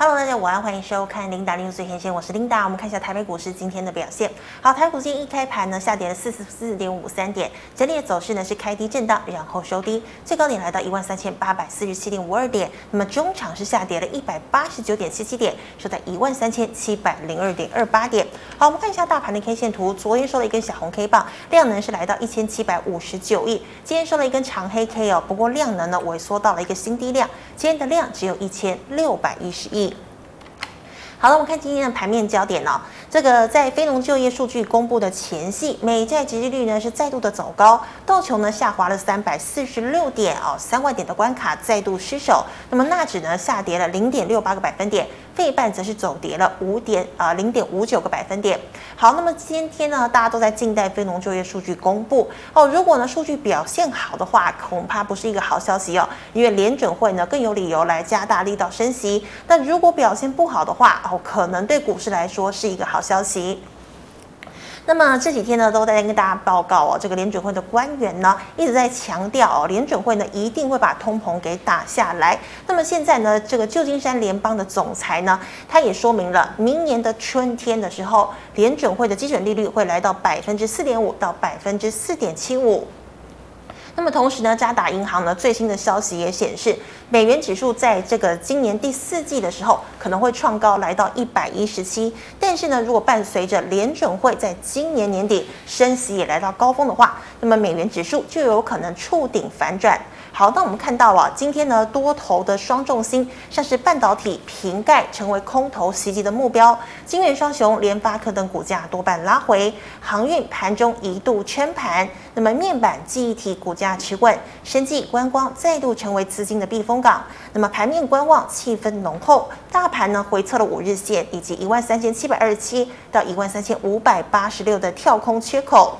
Hello，大家午安，欢迎收看琳达利用最前线，我是琳达。我们看一下台北股市今天的表现。好，台股今一开盘呢，下跌了四十四点五三点，整体的走势呢是开低震荡，然后收低，最高点来到一万三千八百四十七点五二点。那么中场是下跌了一百八十九点七七点，收在一万三千七百零二点二八点。好，我们看一下大盘的 K 线图，昨天收了一根小红 K 棒，量能是来到一千七百五十九亿，今天收了一根长黑 K 哦，不过量能呢萎缩到了一个新低量，今天的量只有一千六百一十亿。好了，我们看今天的盘面焦点哦。这个在非农就业数据公布的前夕，美债殖利率呢是再度的走高，道琼呢下滑了三百四十六点哦，三万点的关卡再度失守。那么纳指呢下跌了零点六八个百分点。费半则是走跌了五点啊零点五九个百分点。好，那么今天呢，大家都在静待非农就业数据公布哦。如果呢数据表现好的话，恐怕不是一个好消息哦，因为联准会呢更有理由来加大力道升息。但如果表现不好的话哦，可能对股市来说是一个好好消息。那么这几天呢，都在跟大家报告哦，这个联准会的官员呢一直在强调哦，联准会呢一定会把通膨给打下来。那么现在呢，这个旧金山联邦的总裁呢，他也说明了，明年的春天的时候，联准会的基准利率会来到百分之四点五到百分之四点七五。那么同时呢，渣打银行呢最新的消息也显示，美元指数在这个今年第四季的时候可能会创高来到一百一十七，但是呢，如果伴随着联准会在今年年底升息也来到高峰的话，那么美元指数就有可能触顶反转。好，那我们看到啊，今天呢多头的双重心，像是半导体、瓶盖成为空头袭击的目标，晶圆双雄联发科等股价多半拉回，航运盘中一度撑盘，那么面板、记忆体股价持稳，生技、观光再度成为资金的避风港，那么盘面观望气氛浓厚，大盘呢回测了五日线以及一万三千七百二十七到一万三千五百八十六的跳空缺口。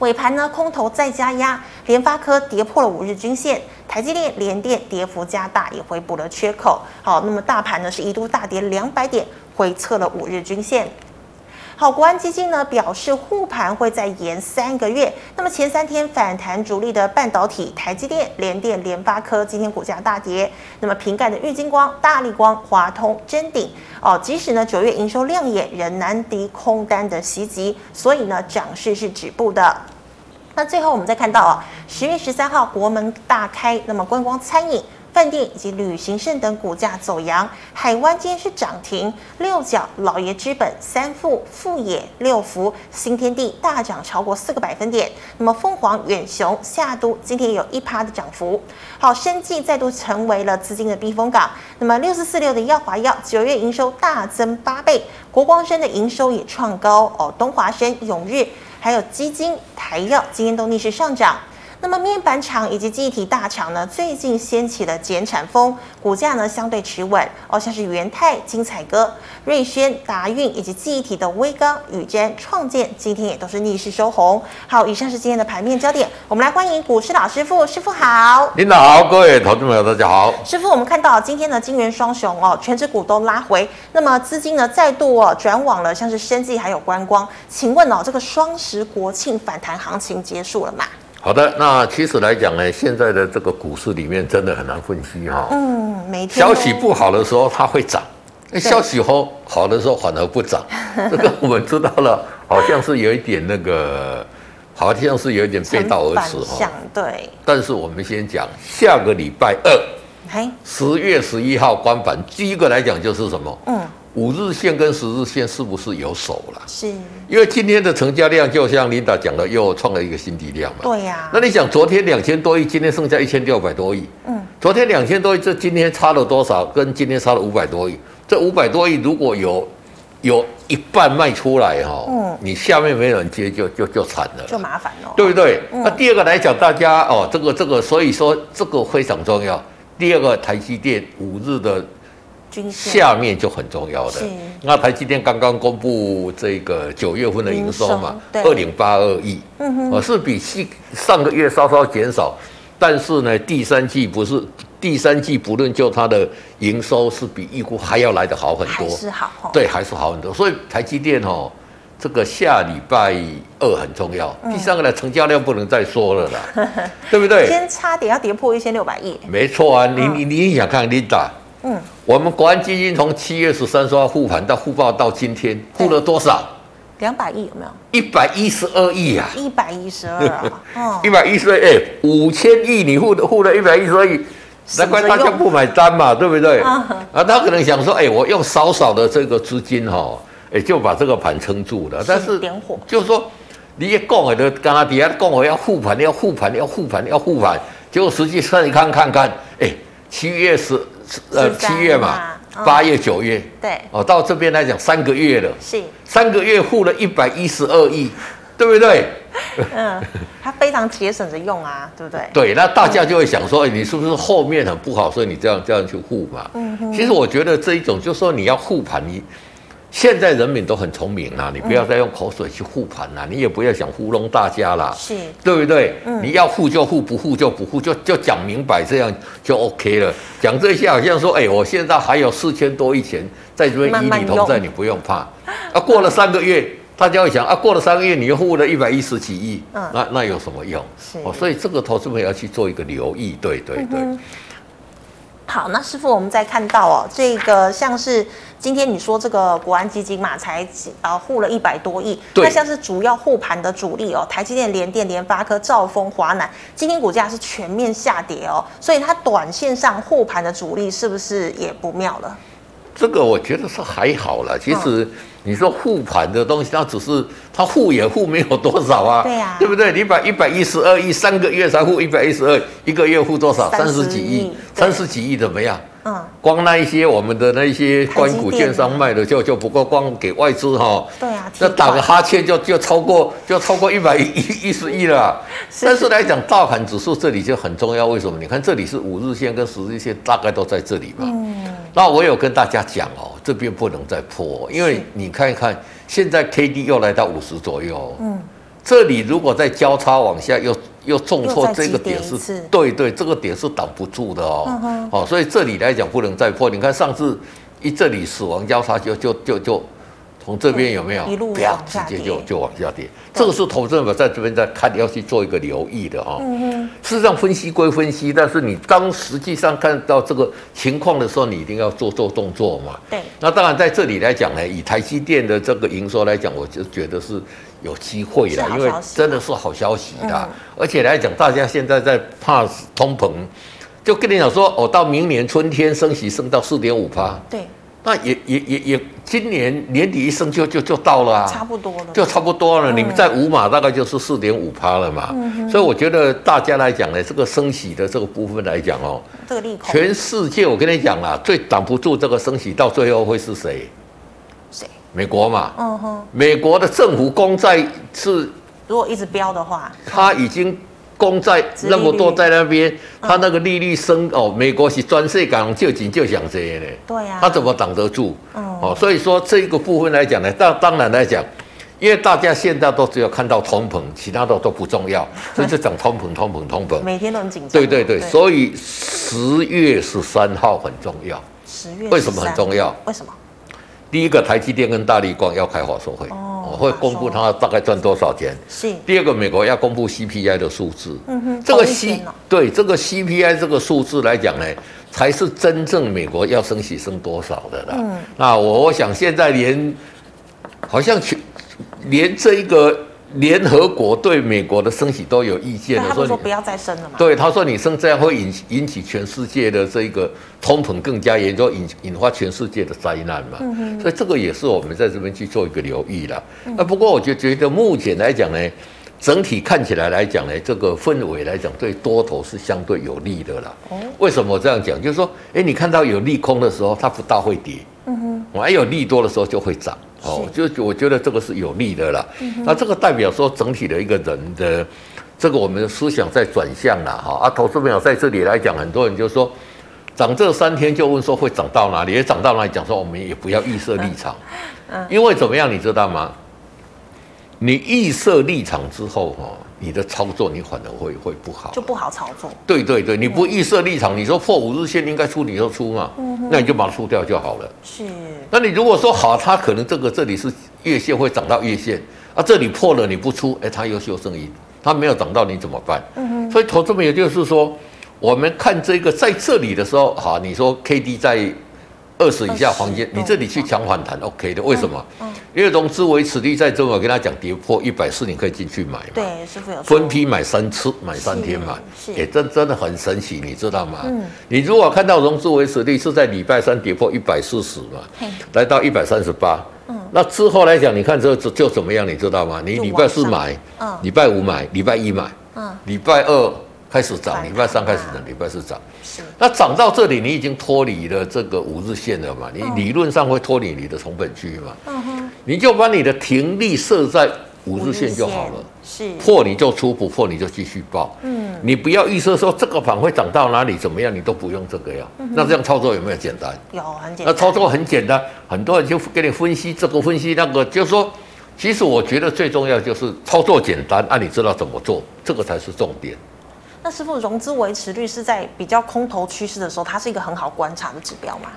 尾盘呢，空头再加压，联发科跌破了五日均线，台积电、联电跌幅加大，也回补了缺口。好，那么大盘呢是一度大跌两百点，回测了五日均线。好，国安基金呢表示护盘会再延三个月。那么前三天反弹主力的半导体，台积电、联电、联发科今天股价大跌。那么瓶盖的玉晶光、大力光、华通、臻鼎哦，即使呢九月营收亮眼，仍难敌空单的袭击，所以呢涨势是止步的。那最后我们再看到啊，十月十三号国门大开，那么观光餐饮。饭店以及旅行社等股价走扬，海湾今天是涨停，六角、老爷资本、三富、富野、六福、新天地大涨超过四个百分点。那么凤凰、远雄、夏都今天有一趴的涨幅。好，生技再度成为了资金的避风港。那么六四四六的药华药九月营收大增八倍，国光生的营收也创高哦，东华生、永日还有基金、台药今天都逆势上涨。那么面板厂以及记忆体大厂呢，最近掀起了减产风，股价呢相对持稳哦，像是元泰、晶彩哥、瑞轩、达运以及记忆体的威刚、宇瞻、创建，今天也都是逆势收红。好，以上是今天的盘面焦点，我们来欢迎股市老师傅，师傅好。领导好，各位投资朋友大家好。师傅，我们看到今天的金元双雄哦，全指股都拉回，那么资金呢再度哦转往了像是生技还有观光，请问哦，这个双十国庆反弹行情结束了吗？好的，那其实来讲呢，现在的这个股市里面真的很难分析哈。嗯，每天消息不好的时候它会涨，消息好好的时候反而不涨。这个我们知道了，好像是有一点那个，好像是有一点背道而驰哈。对。但是我们先讲下个礼拜二，十月十一号关板，第一个来讲就是什么？嗯。五日线跟十日线是不是有手了？是，因为今天的成交量就像琳达讲的，又创了一个新低量嘛。对呀、啊。那你想，昨天两千多亿，今天剩下一千六百多亿。嗯。昨天两千多亿，这今天差了多少？跟今天差了五百多亿。这五百多亿如果有有一半卖出来哈，嗯，你下面没有人接就，就就就惨了，就麻烦了，对不对？嗯、那第二个来讲，大家哦，这个这个，所以说这个非常重要。第二个，台积电五日的。下面就很重要的，那台积电刚刚公布这个九月份的营收嘛，二零八二亿，嗯哼，是比上个月稍稍减少，但是呢，第三季不是第三季，不论就它的营收是比预估还要来得好很多，还是好，对，还是好很多，所以台积电哦，这个下礼拜二很重要。第三个呢，成交量不能再说了啦，对不对？今天差点要跌破一千六百亿，没错啊，你你你想看琳达。嗯，我们国安基金从七月十三说要护盘到护报到今天护了多少？两百亿有没有？一百一十二亿啊！一百一十二啊！一百一十二，哎，五千亿你护的护了一百一十二亿，难怪大家不买单嘛，对不对？啊，他可能想说，哎，我用少少的这个资金哈，哎，就把这个盘撑住了。但是点火，就是说你也讲的，刚刚底下讲我要护盘，要护盘，要护盘，要护盘，结果实际上你看看看，哎，七月十呃七月嘛。八月九月，对，哦，到这边来讲三个月了，是三个月付了一百一十二亿，对不对？嗯，他非常节省着用啊，对不对？对，那大家就会想说，哎，你是不是后面很不好，所以你这样这样去护嘛？嗯哼。其实我觉得这一种，就是说你要护盘，你。现在人民都很聪明啦，你不要再用口水去护盘啦，你也不要想糊弄大家啦，是，对不对？嗯，你要护就护，不护就不护，就就讲明白，这样就 OK 了。讲这些好像说，哎，我现在还有四千多亿钱在这边以你同在，你不用怕。啊，过了三个月，大家会想啊，过了三个月你又护了一百一十几亿，嗯，那那有什么用？是哦，所以这个投资朋友要去做一个留意，对对对。嗯好，那师傅，我们再看到哦，这个像是今天你说这个国安基金嘛，才呃护了一百多亿，对那像是主要护盘的主力哦，台积电、联电、联发科、兆丰、华南，今天股价是全面下跌哦，所以它短线上护盘的主力是不是也不妙了？这个我觉得是还好了，其实。嗯你说护盘的东西，它只是它护也护没有多少啊，对呀，对不对？你把一百一十二亿三个月才护一百一十二，一个月护多少？三十几亿，三十几亿怎么样？嗯，光那一些我们的那一些关谷券商卖的就就不够，光给外资哈，对啊，那打个哈欠就就超过就超过一百一一十亿了。但是来讲，大盘指数这里就很重要，为什么？你看这里是五日线跟十日线大概都在这里嘛。嗯，那我有跟大家讲哦，这边不能再破，因为你看一看现在 K D 又来到五十左右，嗯，这里如果再交叉往下又。又重挫，这个点是对对，这个点是挡不住的哦。嗯、哦，所以这里来讲不能再破。你看上次一这里死亡交叉就就就就从这边有没有？一路啪，直接就就往下跌。对这个是投资者在这边在看，要去做一个留意的哈、哦。嗯事实上分析归分析，但是你当实际上看到这个情况的时候，你一定要做做动作嘛。对。那当然在这里来讲呢，以台积电的这个营收来讲，我就觉得是。有机会的，因为真的是好消息的，嗯、而且来讲，大家现在在怕通膨，就跟你讲说，哦，到明年春天升息升到四点五趴，对，那也也也也，今年年底一升就就就到了啊，差不多了，就差不多了。嗯、你们在五码大概就是四点五趴了嘛，嗯、所以我觉得大家来讲呢，这个升息的这个部分来讲哦，这个利空，全世界我跟你讲啦，最挡不住这个升息，到最后会是谁？谁？美国嘛，嗯哼，美国的政府公债是，如果一直飙的话，它已经公债那么多在那边，它那个利率升哦，美国是专税港就紧就想这些呢，对呀，它怎么挡得住？哦，所以说这个部分来讲呢，当当然来讲，因为大家现在都只有看到通膨，其他的都不重要，所以就讲通膨、通膨、通膨，每天都很紧张。对对对，所以十月十三号很重要。十月为什么很重要？为什么？第一个，台积电跟大力光要开法说会，哦，会公布它大概赚多少钱。是。第二个，美国要公布 CPI 的数字。嗯哼。这个 C 对这个 CPI 这个数字来讲呢，才是真正美国要升息升多少的啦。嗯。那我我想现在连，好像全连这一个。联合国对美国的升息都有意见，他说不要再升了嘛。对，他说你升这样会引引起全世界的这个通膨更加严重，引引发全世界的灾难嘛。嗯哼。所以这个也是我们在这边去做一个留意了。那不过我就觉得目前来讲呢，整体看起来来讲呢，这个氛围来讲对多头是相对有利的啦。哦。为什么我这样讲？就是说，哎，你看到有利空的时候，它不大会跌。我还有利多的时候就会涨。哦，就我觉得这个是有利的啦。嗯、那这个代表说整体的一个人的这个我们的思想在转向了哈。啊，投资朋友在这里来讲，很多人就说涨这三天就问说会涨到哪里？也涨到哪里？讲说我们也不要预设立场，嗯、因为怎么样，你知道吗？你预设立场之后哈。你的操作你反而会会不好，就不好操作。对对对，你不预设立场，你说破五日线应该出你就出嘛，嗯、那你就把它出掉就好了。是。那你如果说好，它可能这个这里是月线会涨到月线啊，这里破了你不出，哎，它又修正一，它没有涨到你怎么办？嗯哼。所以投资朋友就是说，我们看这个在这里的时候，哈，你说 K D 在二十以下黄金，你这里去抢反弹，OK 的，为什么？嗯，因为融资维持率在这，我跟他讲跌破一百四，你可以进去买嘛。对，师傅有分批买三次，买三天嘛，也真真的很神奇，你知道吗？嗯，你如果看到融资维持率是在礼拜三跌破一百四十嘛，来到一百三十八，嗯，那之后来讲，你看这就怎么样，你知道吗？你礼拜四买，嗯，礼拜五买，礼拜一买，嗯，礼拜二。开始涨，礼拜三开始涨，礼拜四涨。是，那涨到这里，你已经脱离了这个五日线了嘛？你理论上会脱离你的成本区嘛？嗯哼，你就把你的停利设在五日线就好了。是，破你就出，不破你就继续抱。嗯，你不要预设说这个盘会涨到哪里怎么样，你都不用这个呀。那这样操作有没有简单？有，很简单。那操作很简单，很多人就给你分析这个分析那个，就是说，其实我觉得最重要就是操作简单，啊，你知道怎么做，这个才是重点。那师傅，融资维持率是在比较空头趋势的时候，它是一个很好观察的指标吗？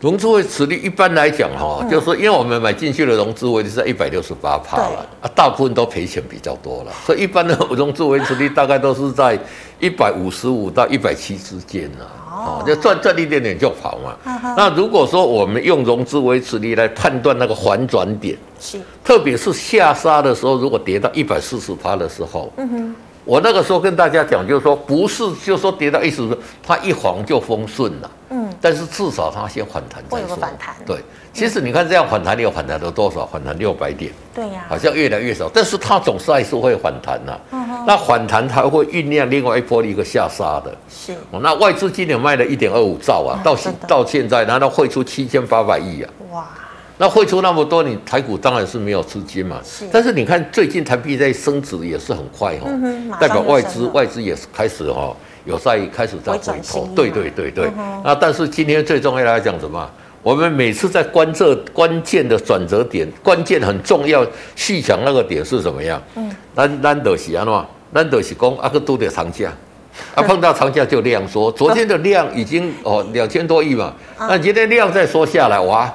融资维持率一般来讲，哈，就是说，因为我们买进去的融资维持在一百六十八趴了，啊，大部分都赔钱比较多了，所以一般的 融资维持率大概都是在一百五十五到一百七之间呢，哦，就赚赚一点点就跑嘛。那如果说我们用融资维持率来判断那个反转点，是，特别是下杀的时候，如果跌到一百四十趴的时候，嗯哼。我那个时候跟大家讲，就是说不是，就是说跌到一十，它一晃就封顺了。嗯，但是至少它先反弹再说。会有个反弹。对，其实你看这样反弹，你有反弹了多少？反弹六百点。对呀。好像越来越少，但是它总是还是会反弹的。嗯哼。那反弹它会酝酿另外一波的一个下杀的。是。那外资今年卖了一点二五兆啊，到现到现在，难道汇出七千八百亿啊。哇。那汇出那么多，你台股当然是没有资金嘛。是。但是你看最近台币在升值也是很快哈，代表外资外资也是开始哈有在开始在回头。对对对对。那但是今天最重要来讲什么？我们每次在关这关键的转折点，关键很重要细讲那个点是什么样？嗯。难难得是安怎？难得是讲阿个都得长假，啊碰到长假就量缩。昨天的量已经哦两千多亿嘛，那今天量再缩下来哇。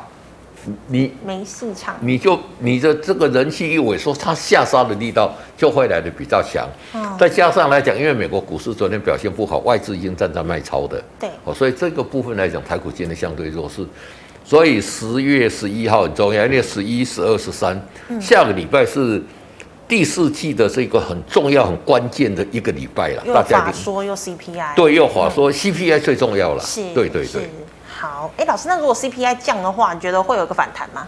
你没市场，你就你的这个人气一萎缩，它下杀的力道就会来的比较强。嗯，再加上来讲，因为美国股市昨天表现不好，外资已经站在卖超的。对，哦，所以这个部分来讲，台股今天相对弱势。所以十月十一号很重要，因为十一、十二、十三，下个礼拜是第四季的这个很重要、很关键的一个礼拜了。大家说又 CPI，对，又法说 CPI 最重要了。是，对对对。好，哎，老师，那如果 CPI 降的话，你觉得会有个反弹吗？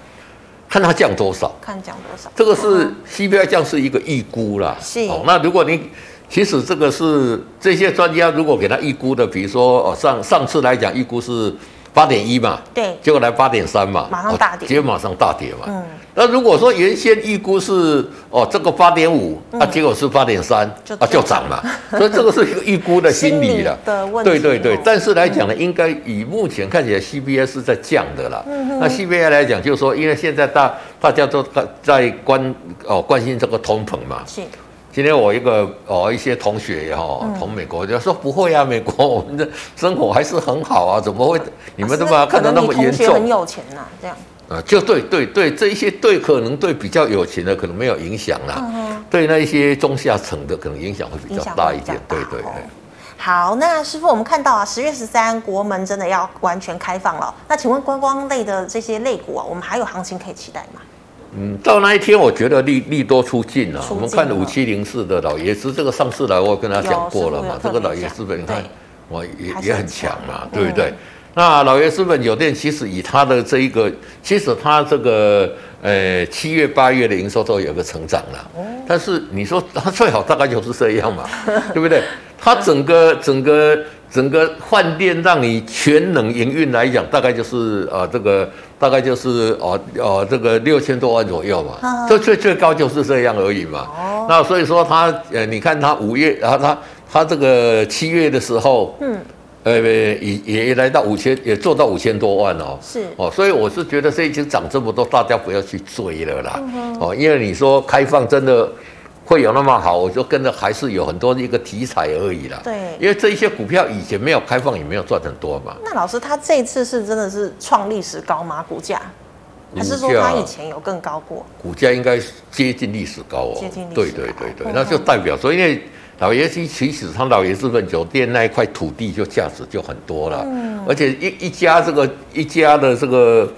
看它降多少，看降多少。这个是 CPI 降是一个预估啦。是。哦，那如果你其实这个是这些专家如果给他预估的，比如说哦上上次来讲预估是。八点一嘛，对，结果来八点三嘛，马上大跌，结果马上大跌嘛。嗯，那如果说原先预估是哦这个八点五，啊结果是八点三，啊就涨嘛。所以这个是一个预估的心理了。的问题。对对对，但是来讲呢，应该以目前看起来，C B I 是在降的啦。嗯，那 CPI 来讲，就是说，因为现在大大家都在关哦关心这个通膨嘛。是。今天我一个哦一些同学也好，同美国就说不会啊，美国我们的生活还是很好啊，怎么会？你们都把它看得那么严重？很有钱呐，这样。啊，就对对对，这一些对可能对比较有钱的可能没有影响啦，嗯、对那一些中下层的可能影响会比较大一点。对对对。好，那师傅，我们看到啊，十月十三国门真的要完全开放了。那请问观光类的这些类股啊，我们还有行情可以期待吗？嗯，到那一天，我觉得利利多出尽了。我们看五七零四的老爷子，这个上次来我跟他讲过了嘛。这个老爷子本，你看，我也也很强嘛，对不对？那老爷资本酒店其实以他的这一个，其实他这个呃七月八月的营收都有个成长了。但是你说他最好大概就是这样嘛，对不对？他整个整个。整个饭店让你全能营运来讲，大概就是呃这个大概就是哦哦这个六千多万左右嘛，这最最高就是这样而已嘛。哦，那所以说它呃你看它五月，然后他他这个七月的时候，嗯，呃也也来到五千，也做到五千多万哦。是哦，所以我是觉得这已经涨这么多，大家不要去追了啦。哦，因为你说开放真的。会有那么好？我就跟着还是有很多一个题材而已啦。对，因为这一些股票以前没有开放，也没有赚很多嘛。那老师，他这次是真的是创历史高吗？股价，还是说他以前有更高过？股价应该接近历史高哦。接近历史高。对对对对，那就代表说，因为老爷子其实他老爷子本酒店那一块土地就价值就很多了，嗯，而且一一家这个一家的这个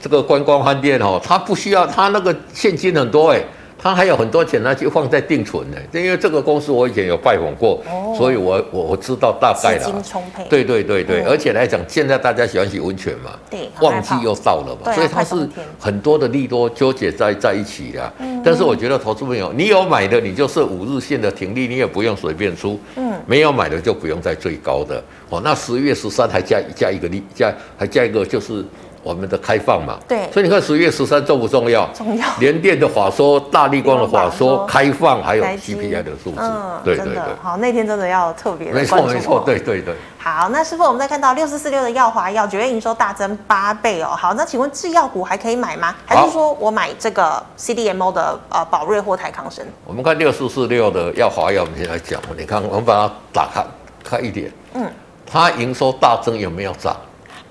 这个观光饭店哦，他不需要他那个现金很多哎。他还有很多钱呢，就放在定存呢。因为这个公司我以前有拜访过，哦、所以我我我知道大概了。资金充沛。对对对对，嗯、而且来讲，现在大家喜欢洗温泉嘛，对，旺季又到了嘛，所以它是很多的利多纠结在在一起的。嗯、但是我觉得投资朋友，你有买的，你就设五日线的停利，你也不用随便出。嗯。没有买的就不用在最高的哦。那十月十三还加加一个利，加还加一个就是。我们的开放嘛，对，所以你看十月十三重不重要？重要。联电的法说，大力光的法说，开放还有 CPI 的数字，嗯，对对对。好，那天真的要特别没错没错，对对对。好，那师傅，我们再看到六四四六的耀华药九月营收大增八倍哦。好，那请问制药股还可以买吗？还是说我买这个 CDMO 的呃宝瑞或台康生？我们看六四四六的耀华药，我们先来讲。你看，我们把它打开开一点，嗯，它营收大增有没有涨？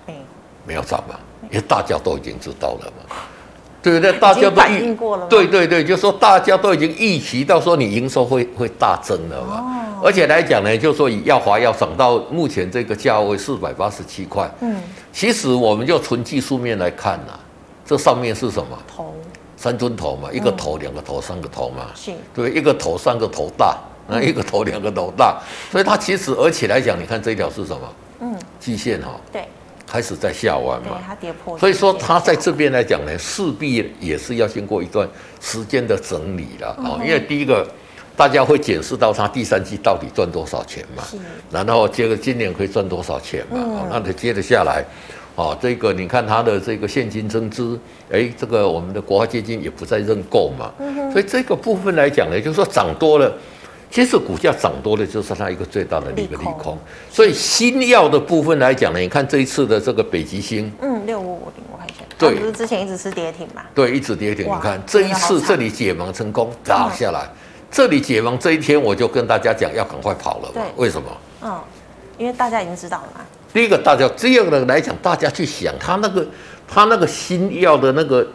没，没有涨吧？因为大家都已经知道了嘛，对不对？大家都反映过了。对对对，就是说大家都已经预期到说你营收会会大增了嘛。哦。而且来讲呢，就是说以耀华要涨到目前这个价位四百八十七块。嗯。其实我们就纯技术面来看呐，这上面是什么？头。三尊头嘛，一个头、两个头、三个头嘛。是。对，一个头三个头大，那一个头两个头大，所以它其实而且来讲，你看这一条是什么？嗯。季线哈。对。开始在下弯嘛，它跌破，所以说它在这边来讲呢，势必也是要经过一段时间的整理了啊。因为第一个，大家会检视到它第三季到底赚多少钱嘛，然后接着今年可以赚多少钱嘛，那你接着下来，啊，这个你看它的这个现金增资，哎，这个我们的国发基金也不再认购嘛，所以这个部分来讲呢，就是说涨多了。其实股价涨多了，就是它一个最大的一个利空。所以新药的部分来讲呢，你看这一次的这个北极星，嗯，六五五零，我看一下，对，不是之前一直是跌停嘛？对，一直跌停。你看这一次这里解盲成功，打下来，这里解盲这一天，我就跟大家讲要赶快跑了嘛。为什么？嗯，因为大家已经知道了嘛。第一个，大家这样的来讲，大家去想，他那个他那个新药的那个，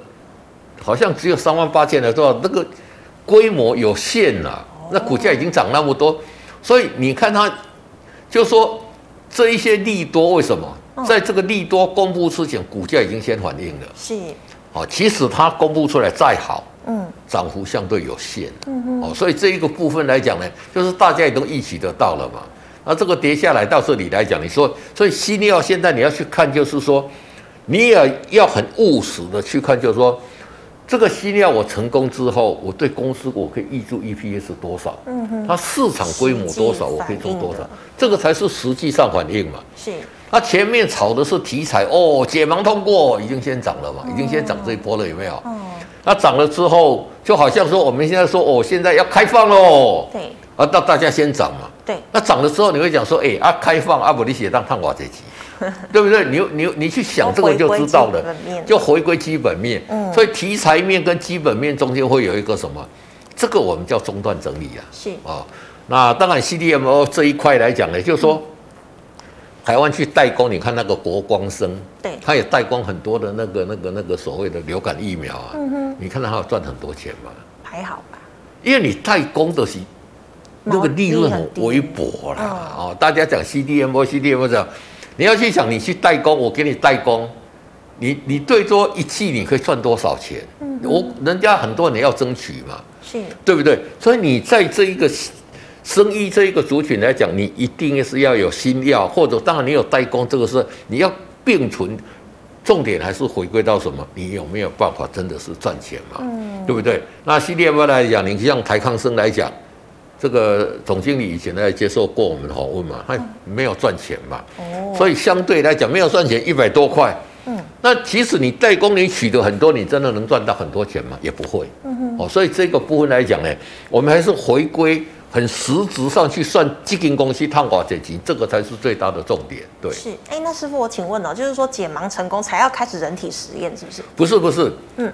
好像只有三万八千的多少，那个规模有限呐。那股价已经涨那么多，所以你看它，就说这一些利多为什么在这个利多公布之前，股价已经先反应了？是，哦，其实它公布出来再好，嗯，涨幅相对有限，嗯哼，哦，所以这一个部分来讲呢，就是大家也都预期得到了嘛。那这个跌下来到这里来讲，你说，所以新药现在你要去看，就是说，你也要很务实的去看，就是说。这个新药我成功之后，我对公司我可以预注 EPS 多少？嗯哼，它市场规模多少，我可以做多少？这个才是实际上反应嘛。是，它前面炒的是题材哦，解盲通过已经先涨了嘛，已经先涨这一波了，有没有？嗯，那涨了之后，就好像说我们现在说哦，现在要开放喽。对。啊，那大家先涨嘛。对。那涨了之后，你会讲说，哎啊，开放啊，不，你写当探瓦这集。对不对？你你你去想这个就知道了，就回归基本面。嗯，所以题材面跟基本面中间会有一个什么？这个我们叫中断整理啊。是啊，那当然 CDMO 这一块来讲呢，就是说台湾去代工，你看那个国光生，对，他也代工很多的那个那个那个所谓的流感疫苗啊。嗯哼，你看他有赚很多钱吗？还好吧，因为你代工的是那个利润很微薄啦。哦，大家讲 CDMO CDMO 这样。你要去想，你去代工，我给你代工，你你最多一季你可以赚多少钱？嗯，我人家很多人要争取嘛，是，对不对？所以你在这一个生意这一个族群来讲，你一定是要有新药，或者当然你有代工，这个是你要并存。重点还是回归到什么？你有没有办法真的是赚钱嘛？嗯，对不对？那 CDMO 来讲，你像台康生来讲。这个总经理以前呢接受过我们的访问嘛，他没有赚钱嘛，哦，所以相对来讲没有赚钱一百多块，嗯，那即使你代工你取得很多，你真的能赚到很多钱吗？也不会，嗯哼，哦，所以这个部分来讲呢，我们还是回归很实质上去算基金公司碳化解金，这个才是最大的重点。对，是，哎，那师傅我请问哦，就是说解盲成功才要开始人体实验，是不是？不是，不是，嗯。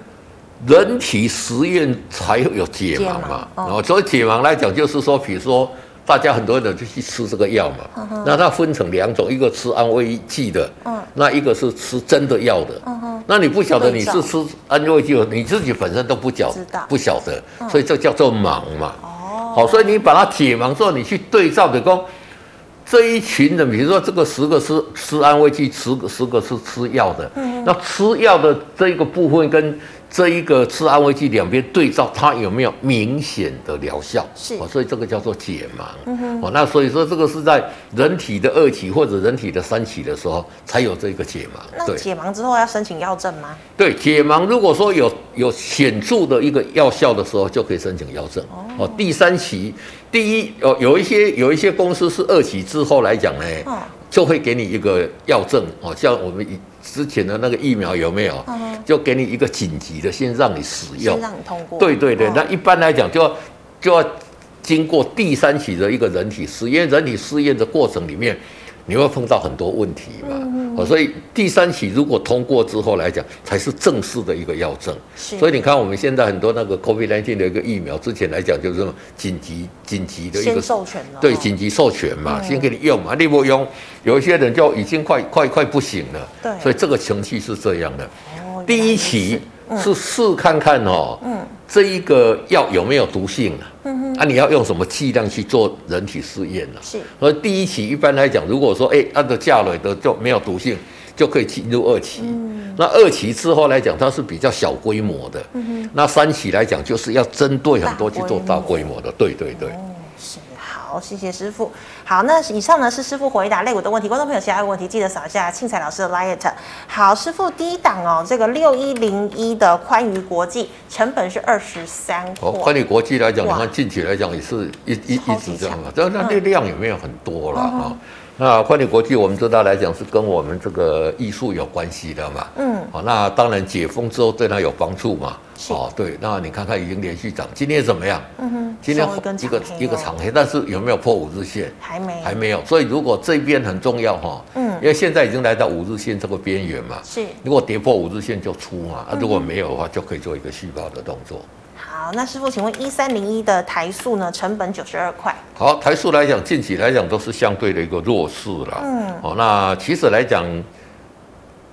人体实验才有解盲嘛，然后所以解盲来讲，就是说，比如说大家很多人就去吃这个药嘛，那它分成两种，一个吃安慰剂的，嗯。那一个是吃真的药的，嗯那你不晓得你是吃安慰剂，你自己本身都不晓不晓得，所以这叫做盲嘛。哦。好，所以你把它解盲之后，你去对照的说，这一群人，比如说这个十个是吃安慰剂，十个十个是吃药的，嗯，那吃药的这一个部分跟。这一个吃安慰剂两边对照，它有没有明显的疗效？是，所以这个叫做解盲。嗯，哦，那所以说这个是在人体的二期或者人体的三期的时候才有这个解盲。那解盲之后要申请药证吗？对，解盲如果说有有显著的一个药效的时候，就可以申请药证。哦，第三期，第一有有一些有一些公司是二期之后来讲呢，哦，就会给你一个药证。哦，像我们以。之前的那个疫苗有没有？就给你一个紧急的，先让你使用，先让你通过。对对对，那一般来讲，就要就要经过第三期的一个人体试验，人体试验的过程里面。你会碰到很多问题嘛？所以第三期如果通过之后来讲，才是正式的一个药证。是，所以你看我们现在很多那个 COVID-19 的一个疫苗，之前来讲就是什么紧急紧急的一个授权对，紧急授权嘛，嗯、先给你用嘛，你不用，有一些人就已经快快快不行了。对，所以这个程序是这样的。哦、第一期。是试看看哦，嗯，这一个药有没有毒性啊？嗯哼，啊，你要用什么剂量去做人体试验呢？是，所以第一期一般来讲，如果说哎，按照价位的就没有毒性，就可以进入二期。嗯，那二期之后来讲，它是比较小规模的。嗯哼，那三期来讲，就是要针对很多去做大规模的。对对对。好，谢谢师傅。好，那以上呢是师傅回答类股的问题。观众朋友，其他问题记得扫一下庆彩老师的 liet。好，师傅第一档哦，这个六一零一的宽娱国际成本是二十三。哦，宽娱国际来讲，你看近期来讲也是一一一直这样啊，但那那量也没有很多了啊？嗯那宽宇国际，我们知道来讲是跟我们这个艺术有关系的嘛。嗯。好，那当然解封之后对它有帮助嘛。是。哦，对。那你看看已经连续涨，今天怎么样？嗯哼。今天一个一个长黑，但是有没有破五日线？还没。还没有。所以如果这边很重要哈。嗯。因为现在已经来到五日线这个边缘嘛。是。如果跌破五日线就出嘛，啊，如果没有的话就可以做一个续报的动作。好，那师傅，请问一三零一的台塑呢？成本九十二块。好，台塑来讲，近期来讲都是相对的一个弱势了。嗯，哦，那其实来讲，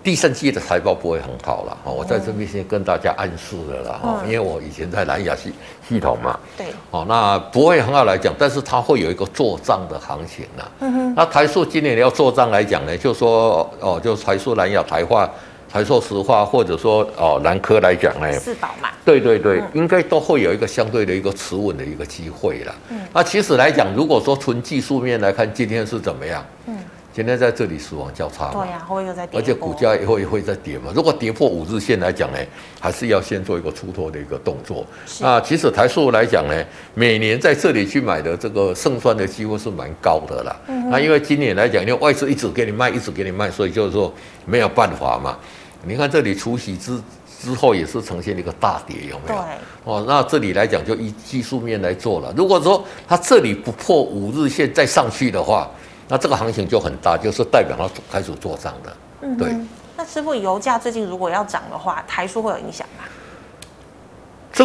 第三季的财报不会很好了。哦，我在这边先跟大家暗示了啦。哦、嗯，因为我以前在蓝牙系系统嘛。对。哦，那不会很好来讲，但是它会有一个做账的行情啦。嗯哼。那台塑今年要做账来讲呢，就说哦，就台塑、蓝牙、台化。台塑、石化，或者说哦，南科来讲呢，四宝嘛，对对对，嗯、应该都会有一个相对的一个持稳的一个机会了。嗯，那其实来讲，如果说纯技术面来看，今天是怎么样？嗯，今天在这里死亡交叉，对呀、啊，会又在跌，而且股价也会会在跌嘛。如果跌破五日线来讲呢，还是要先做一个出脱的一个动作。是那其实台塑来讲呢，每年在这里去买的这个胜算的机会是蛮高的啦。嗯，那因为今年来讲，因为外资一直给你卖，一直给你卖，所以就是说没有办法嘛。你看这里除息之之后也是呈现一个大跌，有没有？对。哦，那这里来讲就以技术面来做了。如果说它这里不破五日线再上去的话，那这个行情就很大，就是代表它开始做涨的。嗯，对。那师傅，油价最近如果要涨的话，台数会有影响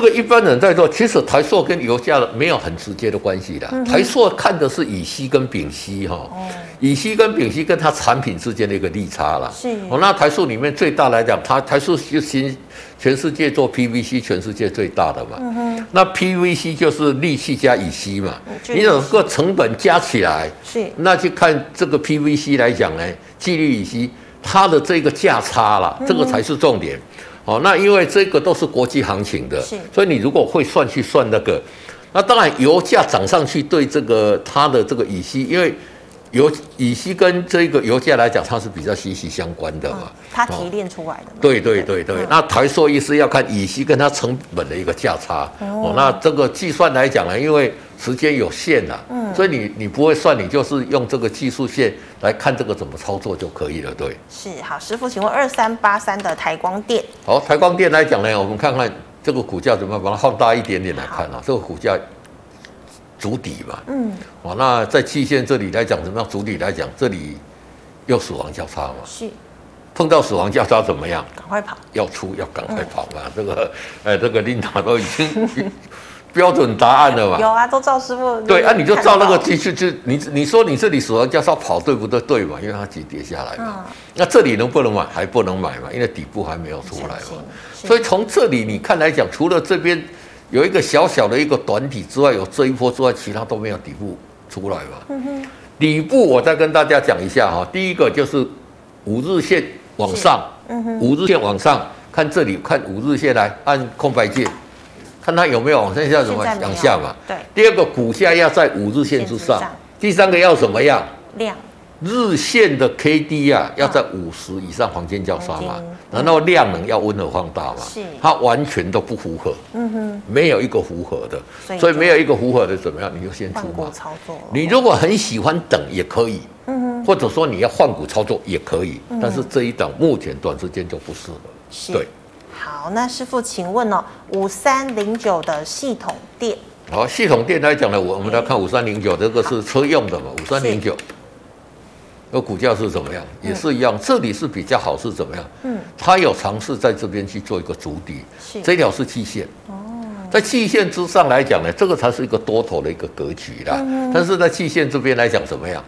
个一般人在做，其实台塑跟油价没有很直接的关系的。嗯、台塑看的是乙烯跟丙烯哈，哦、乙烯跟丙烯跟它产品之间的一个利差了。是。哦，那台塑里面最大来讲，它台塑就新全世界做 PVC，全世界最大的嘛。嗯。那 PVC 就是氯气加乙烯嘛。嗯、你整个成本加起来，是。那就看这个 PVC 来讲呢，聚氯乙烯它的这个价差了，这个才是重点。嗯哦，那因为这个都是国际行情的，所以你如果会算去算那个，那当然油价涨上去对这个它的这个乙烯，因为。油乙烯跟这个油价来讲，它是比较息息相关的嘛。它提炼出来的。对对对对，那台塑意思要看乙烯跟它成本的一个价差。哦。那这个计算来讲呢，因为时间有限呐，嗯，所以你你不会算，你就是用这个技术线来看这个怎么操作就可以了，对。是好，师傅，请问二三八三的台光电。好，台光电来讲呢，我们看看这个股价怎么把它放大一点点来看啊，这个股价。筑底嘛，嗯，哦，那在期线这里来讲，怎么样？筑底来讲，这里又死亡交叉嘛，是，碰到死亡交叉怎么样？赶快跑，要出要赶快跑嘛。嗯、这个，哎，这个琳达都已经 标准答案了嘛？有啊，都照师傅。对啊，你就照那个继续就你你说你这里死亡交叉跑对不对？对嘛，因为它急跌下来嘛。嗯、那这里能不能买？还不能买嘛，因为底部还没有出来嘛。所以从这里你看来讲，除了这边。有一个小小的一个短底之外，有这一波之外，其他都没有底部出来嘛。嗯哼。底部我再跟大家讲一下哈，第一个就是五日线往上，嗯哼，五日线往上，看这里，看五日线来按空白键，看它有没有往上下，什么往下嘛？对。第二个股价要在五日线之上，第三个要什么样？量。日线的 K D 啊，要在五十以上黄金交叉嘛，然后量能要温和放大嘛，是，它完全都不符合，嗯哼，没有一个符合的，所以没有一个符合的怎么样？你就先出嘛。操作。你如果很喜欢等也可以，嗯哼，或者说你要换股操作也可以，但是这一档目前短时间就不适合。是。对。好，那师傅，请问哦，五三零九的系统电。好，系统电来讲呢，我我们来看五三零九，这个是车用的嘛，五三零九。那股价是怎么样？也是一样，这里是比较好，是怎么样？嗯，它有尝试在这边去做一个筑底，是这条是季线哦，在季线之上来讲呢，这个才是一个多头的一个格局啦。但是在季线这边来讲怎么样？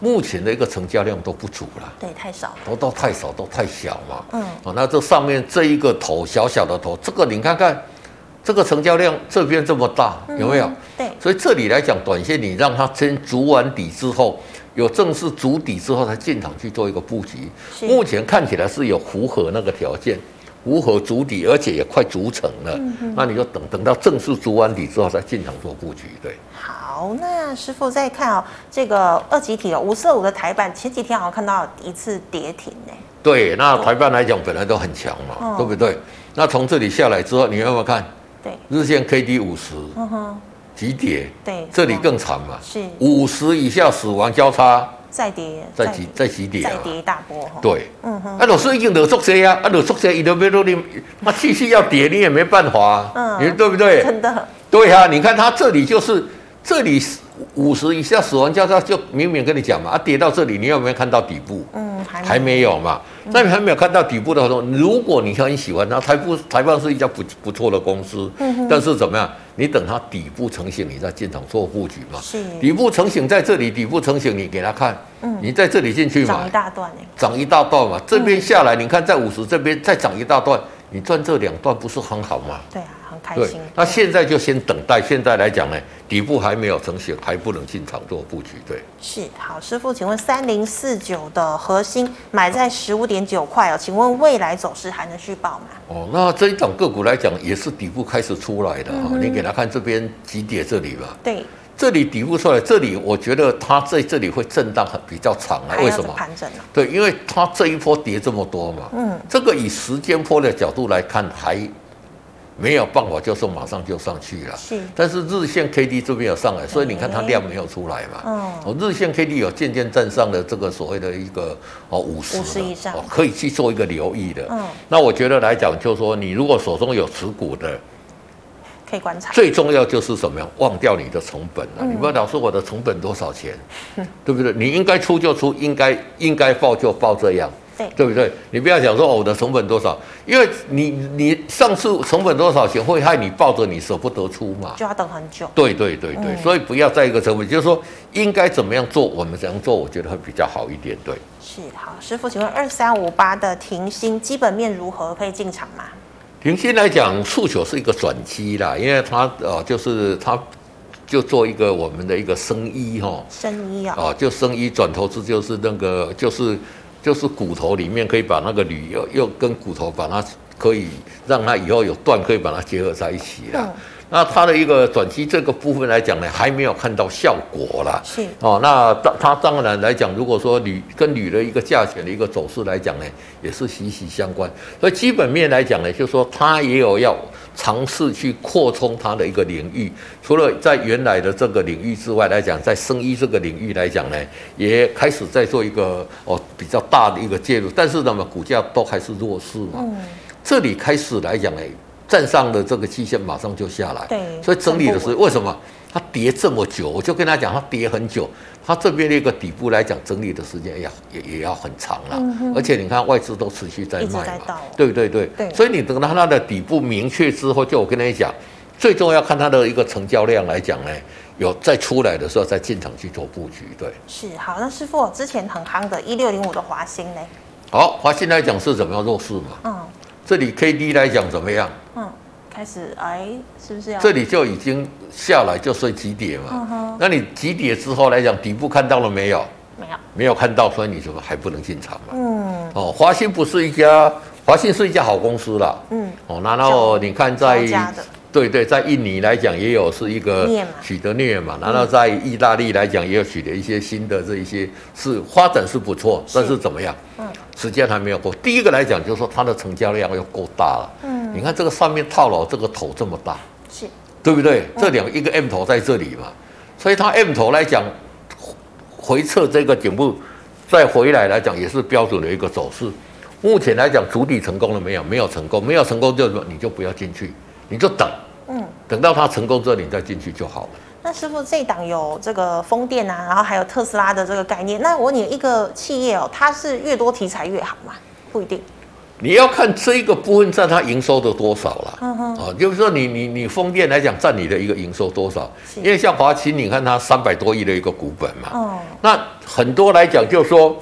目前的一个成交量都不足了，对，太少，都都太少，都太小嘛。嗯，啊，那这上面这一个头小小的头，这个你看看，这个成交量这边这么大，有没有？对，所以这里来讲，短线你让它先筑完底之后。有正式筑底之后才进场去做一个布局，目前看起来是有符合那个条件，符合筑底，而且也快筑成了。那你就等等到正式筑完底之后再进场做布局。对，好，那师傅再看哦，这个二级体哦，五四五的台板前几天好像看到一次跌停呢。对，那台半来讲本来都很强嘛，对不对？那从这里下来之后，你有没有看？对，日线 K D 五十。嗯哼。急跌，对，这里更惨嘛，是。五十以下死亡交叉，再跌，再急，再急跌，再跌一大波，对，嗯哼，啊，老师已经惹足这呀，啊，惹出谁，你都没说你，那继续要跌，你也没办法，嗯，你说对不对？真的，对呀，你看他这里就是这里五十以下死亡交叉，就明明跟你讲嘛，啊，跌到这里，你有没有看到底部？嗯，还没有嘛，那你还没有看到底部的时候，如果你很喜欢，它台富台半是一家不不错的公司，嗯，但是怎么样？你等它底部成型，你再进场做布局嘛。是。底部成型在这里，底部成型你给他看。嗯。你在这里进去嘛。涨一大段哎。涨一大段嘛，这边下来，你看在五十这边再涨一大段，你赚这两段不是很好吗？对啊，很开心。那现在就先等待，现在来讲呢，底部还没有成型，还不能进场做布局。对。是。好，师傅，请问三零四九的核心买在十五点九块哦，请问未来走势还能续报吗？哦，那这一档个股来讲，也是底部开始出来的哈。嗯、你给他看这边急跌这里吧。对，这里底部出来，这里我觉得它在这里会震荡很比较长啊。为什么？盘整啊。对，因为它这一波跌这么多嘛。嗯。这个以时间波的角度来看，还。没有办法，就是马上就上去了。是，但是日线 K D 这边有上来，所以你看它量没有出来嘛。哦，日线 K D 有渐渐站上了这个所谓的一个哦五十，五十以上，可以去做一个留意的。嗯，那我觉得来讲，就是说你如果手中有持股的，可以观察。最重要就是什么样？忘掉你的成本了。你不要老说我的成本多少钱，对不对？你应该出就出，应该应该报就报这样。对，对不对？你不要想说哦，我的成本多少，因为你你上次成本多少钱会害你抱着你舍不得出嘛，就要等很久。对对对对，嗯、所以不要在一个成本，就是说应该怎么样做，我们怎样做，我觉得会比较好一点。对，是好，师傅，请问二三五八的停薪基本面如何，可以进场吗？停薪来讲，诉求是一个转机啦，因为它呃，就是它就做一个我们的一个生医哈，生医啊，哦，就生医转投资就是那个就是。就是骨头里面可以把那个铝又又跟骨头把它可以让它以后有断可以把它结合在一起啦。嗯、那它的一个短期这个部分来讲呢，还没有看到效果啦。是哦，那当它当然来讲，如果说铝跟铝的一个价钱的一个走势来讲呢，也是息息相关。所以基本面来讲呢，就是说它也有要。尝试去扩充它的一个领域，除了在原来的这个领域之外来讲，在生医这个领域来讲呢，也开始在做一个哦比较大的一个介入，但是那么，股价都还是弱势嘛。嗯。这里开始来讲呢，站上的这个期限马上就下来。对。所以整理的是为什么？它跌这么久，我就跟他讲，它跌很久。它这边的一个底部来讲，整理的时间也也也要很长了。嗯、哼而且你看外资都持续在卖嘛，对不对？对。对所以你等到它的底部明确之后，就我跟你讲，最重要看它的一个成交量来讲呢，有再出来的时候再进场去做布局。对。是好，那师傅之前很夯的一六零五的华兴呢？好，华兴来讲是怎么样弱势嘛？嗯。这里 K D 来讲怎么样？嗯。开始哎，是不是要？这里就已经下来就是急跌嘛。那你急跌之后来讲，底部看到了没有？没有。没有看到，所以你怎么还不能进场嘛？嗯。哦，华信不是一家，华信是一家好公司啦。嗯。哦，然后你看在。对对，在印尼来讲也有是一个取得镍嘛，然后在意大利来讲也有取得一些新的这一些是发展是不错，但是怎么样？嗯，时间还没有够。第一个来讲就是说它的成交量要够大了。嗯，你看这个上面套牢这个头这么大，是，对不对？这两一个 M 头在这里嘛，所以它 M 头来讲回撤这个颈部再回来来讲也是标准的一个走势。目前来讲主底成功了没有？没有成功，没有成功就你就不要进去。你就等，嗯，等到它成功之后，你再进去就好了。那师傅，这档有这个风电啊，然后还有特斯拉的这个概念。那我问你，一个企业哦，它是越多题材越好吗？不一定。你要看这一个部分占它营收的多少了。啊，就是说你你你风电来讲占你的一个营收多少？因为像华擎，你看它三百多亿的一个股本嘛。哦。那很多来讲，就是说。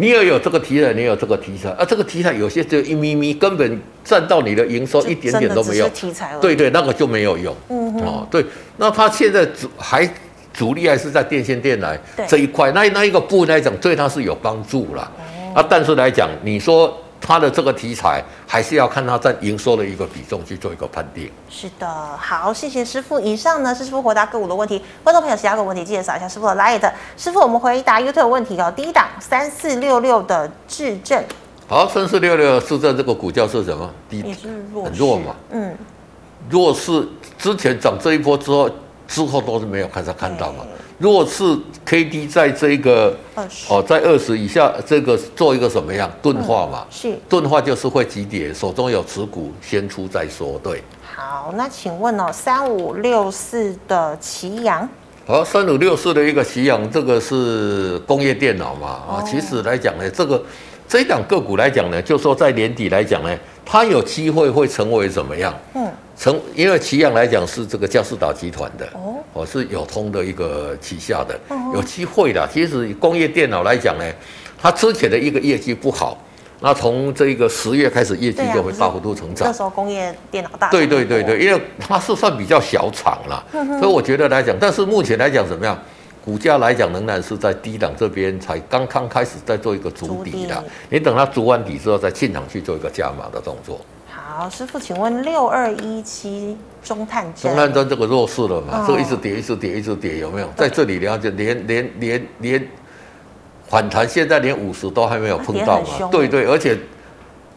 你也有这个题材，你有这个题材啊，这个题材有些只有一咪咪，根本占到你的营收一点点都没有。题材对对，那个就没有用。嗯哼哦，对，那它现在主还主力还是在电线电缆这一块，那那一个部来讲，对它是有帮助啦。哦、啊，但是来讲，你说。它的这个题材还是要看它在营收的一个比重去做一个判定。是的，好，谢谢师傅。以上呢是师傅回答个股的问题，观众朋友其他个问题记得扫一下师傅的 Light。师傅，我们回答 YouTube 的问题哦。第一档三四六六的智正，好，三四六六智正这个股价是什么？低，很弱嘛。嗯，弱势之前涨这一波之后，之后都是没有开始看到嘛。如果是 K D 在这个哦，在二十以下，这个做一个什么样钝化嘛？是钝化就是会急跌，手中有持股先出再说。对，好，那请问哦，三五六四的奇阳，好，三五六四的一个奇阳，这个是工业电脑嘛？啊，其实来讲呢，这个这一档个股来讲呢，就说在年底来讲呢，它有机会会成为怎么样？嗯。成，因为奇阳来讲是这个佳士达集团的哦，我是友通的一个旗下的，有机会的。其实工业电脑来讲呢，它之前的一个业绩不好，那从这个十月开始业绩就会大幅度成长。那时候工业电脑大。对对对对，因为它是算比较小厂了，所以我觉得来讲，但是目前来讲怎么样？股价来讲仍然是在低档这边，才刚刚开始在做一个筑底的。你等它筑完底之后再进场去做一个加码的动作。好，师傅，请问六二一七中探针，中探针这个弱势了嘛？哦、这个一直跌，一直跌，一直跌，有没有？在这里了解，连连连连反弹，现在连五十都还没有碰到嘛？对对，而且。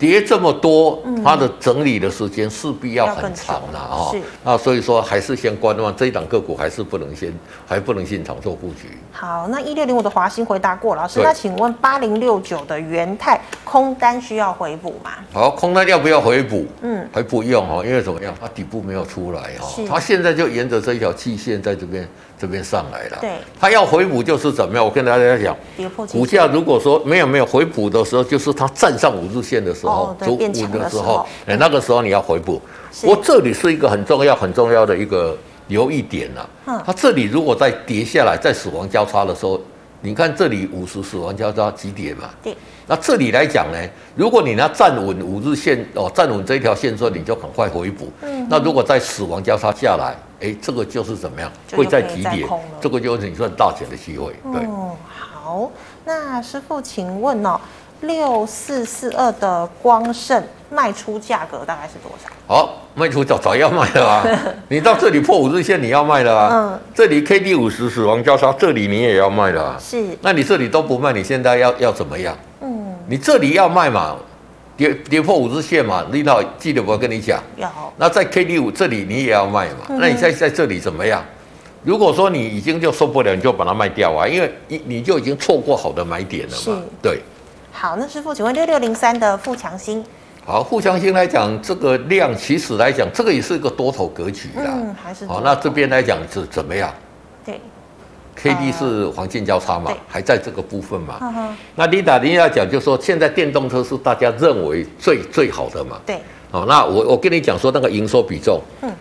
跌这么多，它的整理的时间势必要很长了啊！那所以说还是先观望这一档个股，还是不能先，还不能进场做布局。好，那一六零五的华新回答过，老师，那请问八零六九的元泰空单需要回补吗？好，空单要不要回补？嗯，还不用哦，因为怎么样？它底部没有出来哦，它现在就沿着这一条季线在这边。这边上来了，对，它要回补就是怎么样？我跟大家讲，股价如果说没有没有回补的时候，就是它站上五日线的时候，走稳的时候，哎，那个时候你要回补。我这里是一个很重要很重要的一个留意点呐。它这里如果再跌下来，在死亡交叉的时候，你看这里五十死亡交叉几点嘛？对。那这里来讲呢，如果你要站稳五日线哦，站稳这一条线之后，你就很快回补。嗯。那如果在死亡交叉下来，哎，这个就是怎么样？会在提点，这个就是你赚大钱的机会。对。哦，好，那师傅，请问哦，六四四二的光盛卖出价格大概是多少？好，卖出早早要卖了啊！你到这里破五日线，你要卖了啊！嗯。这里 K D 五十死亡交叉，这里你也要卖了啊！是。那你这里都不卖，你现在要要怎么样？嗯你这里要卖嘛，跌跌破五日线嘛，领导记得我跟你讲。有。那在 K D 五这里你也要卖嘛？嗯、那你在在这里怎么样？如果说你已经就受不了，你就把它卖掉啊，因为你你就已经错过好的买点了嘛。是对。好，那师傅，请问六六零三的富强新。好，富强新来讲，这个量其实来讲，这个也是一个多头格局的。嗯，还是。好，那这边来讲是怎么样？对。K D 是黄金交叉嘛，还在这个部分嘛。那李达你要讲，就是说现在电动车是大家认为最最好的嘛。对。好，那我我跟你讲说那个营收比重，嗯，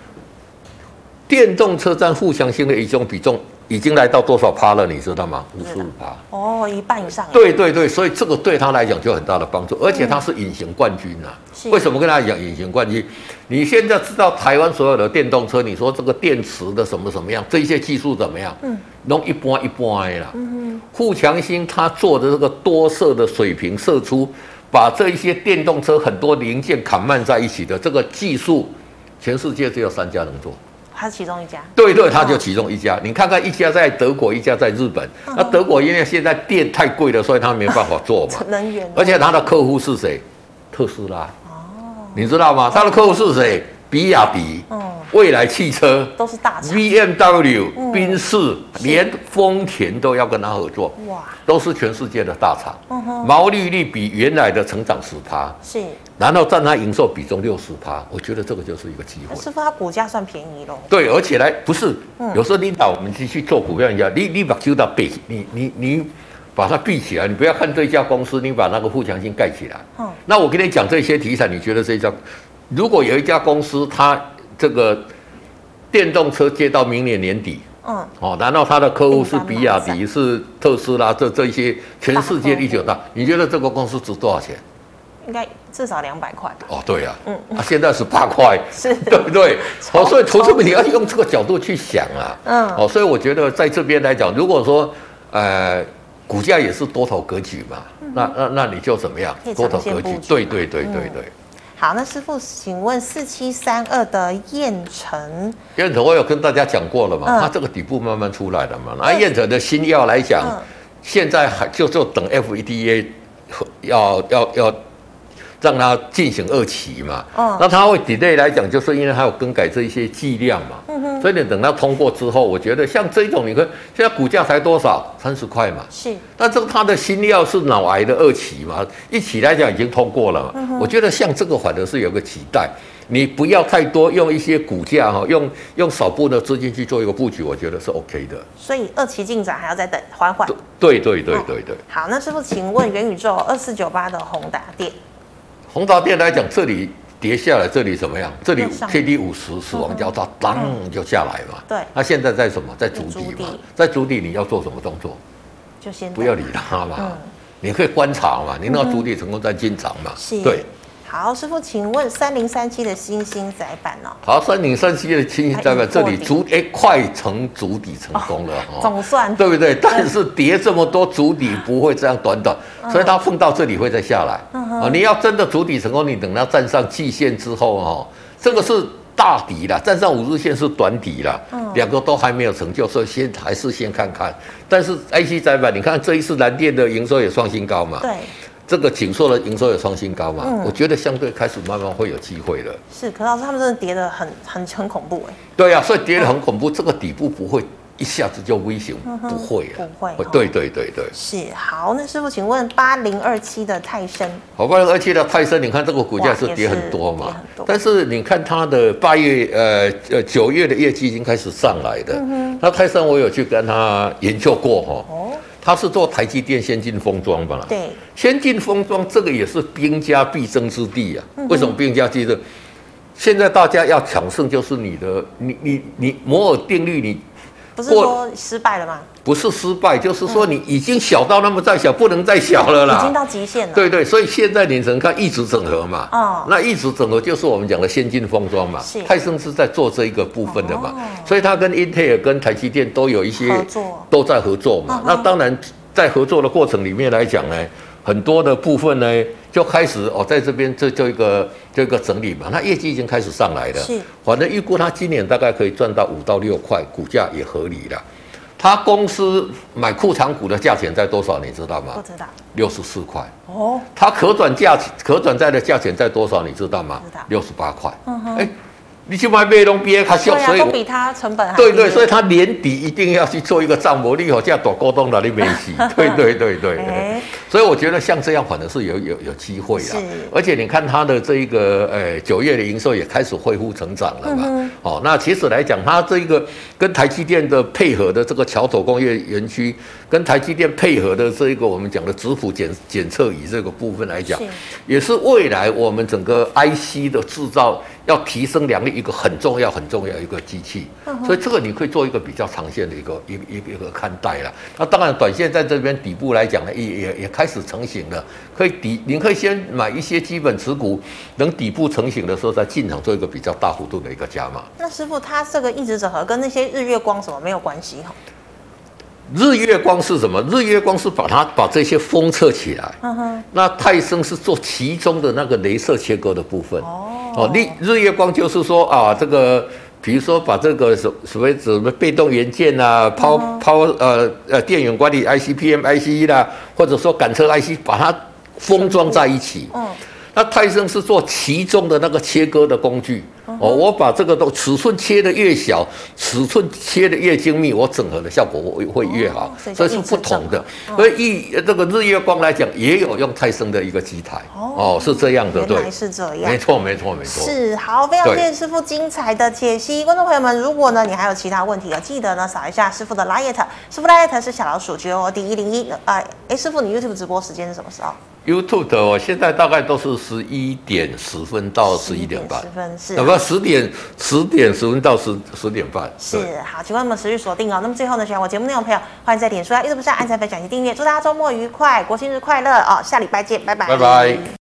电动车占互相性的一种比重已经来到多少趴了？你知道吗？五十五趴。哦，一半以上。对对对，所以这个对他来讲就很大的帮助，而且他是隐形冠军啊。嗯、为什么跟他讲隐形冠军？你现在知道台湾所有的电动车，你说这个电池的什么什么样，这些技术怎么样？嗯，弄一般一般啦。嗯哼。富强兴他做的这个多色的水平射出，把这一些电动车很多零件砍慢在一起的这个技术，全世界只有三家能做。他是其中一家，对对，他就其中一家。哦、你看看，一家在德国，一家在日本。嗯、那德国因为现在电太贵了，所以他没办法做嘛。能源。而且他的客户是谁？特斯拉。哦。你知道吗？他的客户是谁？比亚迪。嗯。未来汽车都是大厂，BMW、宾士，连丰田都要跟他合作。哇，都是全世界的大厂。嗯哼，毛利率比原来的成长十趴，是，然后占他营收比重六十趴。我觉得这个就是一个机会。师傅，它股价算便宜喽？对，而且来不是，有时候领导我们去去做股票一样，你你把揪到背，你你你把它闭起来，你不要看这一家公司，你把那个富强性盖起来。嗯，那我跟你讲这些题材，你觉得这一家，如果有一家公司它。这个电动车接到明年年底，嗯，哦，然后他的客户是比亚迪，是。特斯拉，这这些全世界第九大，你觉得这个公司值多少钱？应该至少两百块吧。哦，对呀，嗯，啊，现在是八块，是，对不对？哦，所以投资者你要用这个角度去想啊，嗯，哦，所以我觉得在这边来讲，如果说呃股价也是多头格局嘛，那那那你就怎么样？多头格局，对对对对对。好，那师傅，请问四七三二的燕城，燕城我有跟大家讲过了嘛，嗯、它这个底部慢慢出来了嘛。那燕城的新药来讲，嗯、现在还就就等 FDA 要要要。要让它进行二期嘛，哦、那它会 delay 来讲，就是因为它有更改这一些剂量嘛，嗯、哼。所以你等它通过之后，我觉得像这种，你看现在股价才多少，三十块嘛，是，但这个它的新药是脑癌的二期嘛，一起来讲已经通过了嘛，嗯、哼。我觉得像这个反而是有个期待，你不要太多用一些股价哈，用用少部分的资金去做一个布局，我觉得是 OK 的。所以二期进展还要再等缓缓。对对对对对。好，那师傅，请问元宇宙二四九八的宏达电。宏达电来讲，这里跌下来，这里怎么样？这里 K D 五十死亡交叉，当就下来嘛。对。那现在在什么？在筑底嘛。在筑底，你要做什么动作？就先不要理它嘛。你可以观察嘛。你那个筑底成功在进场嘛。是。对。好，师傅，请问三零三七的星星窄板哦。好，三零三七的星星窄板，这里足哎快成足底成功了哈。总算对不对？但是跌这么多，足底不会这样短短，所以它碰到这里会再下来。啊，你要真的足底成功，你等它站上季线之后哈，这个是大底了，站上五日线是短底了，两个都还没有成就，所以先还是先看看。但是 IC 载板，你看这一次蓝电的营收也创新高嘛？对。这个景硕的营收有创新高嘛？嗯、我觉得相对开始慢慢会有机会了。是，可是老师他们真的跌得很很很恐怖哎。对呀、啊，所以跌得很恐怖，嗯、这个底部不会一下子就微型，嗯、不会啊，不会。对对对对。是，好，那师傅，请问八零二七的泰森。好，八零二七的泰森，你看这个股价是跌很多嘛？多但是你看它的八月呃呃九月的业绩已经开始上来的。嗯哼。那泰森我有去跟他研究过哈。哦。他是做台积电先进封装吧？对，先进封装这个也是兵家必争之地啊。为什么兵家必争？现在大家要抢胜，就是你的，你你你摩尔定律，你不是说失败了吗？不是失败，就是说你已经小到那么再小，不能再小了啦，已经到极限了。对对，所以现在你只能看一直整合嘛。哦，那一直整合就是我们讲的先进封装嘛。是，泰森是在做这一个部分的嘛。哦，所以他跟英特尔、跟台积电都有一些合作，都在合作嘛。那当然，在合作的过程里面来讲呢，很多的部分呢就开始哦，在这边这就一个就一个整理嘛。那业绩已经开始上来了，是，反正预估他今年大概可以赚到五到六块，股价也合理了。他公司买库藏股的价钱在多少？你知道吗？不知道。六十四块。哦。他可转价可转债的价钱在多少？你知道吗？知道。六十八块。嗯哼。哎，你去买美龙 BA 卡秀，所以都比它成本还对对，所以它年底一定要去做一个账模利好，这样多沟通的你没戏。对对对对。所以我觉得像这样反而是有有有机会啊。而且你看它的这一个呃九月的营收也开始恢复成长了嘛。嗯、哦，那其实来讲，它这一个跟台积电的配合的这个桥头工业园区，跟台积电配合的这一个我们讲的质谱检检测仪这个部分来讲，也是未来我们整个 IC 的制造。要提升良率，一个很重要、很重要一个机器，所以这个你可以做一个比较长线的一个一一一个看待了。那当然，短线在这边底部来讲呢，也也也开始成型了，可以底，你可以先买一些基本持股，等底部成型的时候再进场做一个比较大幅度的一个加码。那师傅，他这个一直整合跟那些日月光什么没有关系哈？日月光是什么？日月光是把它把这些封测起来。嗯哼。那泰森是做其中的那个镭射切割的部分。哦。哦，日日月光就是说啊，这个比如说把这个所所谓什么被动元件啊、抛抛呃呃电源管理 IC、PM IC 啦，或者说感测 IC，把它封装在一起。嗯。那泰森是做其中的那个切割的工具。哦，我把这个都尺寸切的越小，尺寸切的越精密，我整合的效果会会越好，所以是不同的。所以一这个日月光来讲，也有用泰森的一个机台。哦，是这样的，对，原来是这样，没错，没错，没错。是好，非常谢谢师傅精彩的解析。观众朋友们，如果呢你还有其他问题，记得呢扫一下师傅的 LINE，师傅 LINE 是小老鼠 G O D 一零一。哎，哎，师傅，你 YouTube 直播时间是什么时候？YouTube 的，我现在大概都是十一点十分到十一点半，十分是，不十点十点十分到十十点半，是好，请问我们持续锁定哦。那么最后呢，喜欢我节目内容的朋友，欢迎在脸书啊、YouTube 上按赞、分享及订阅。祝大家周末愉快，国庆日快乐哦！下礼拜见，拜拜，拜拜。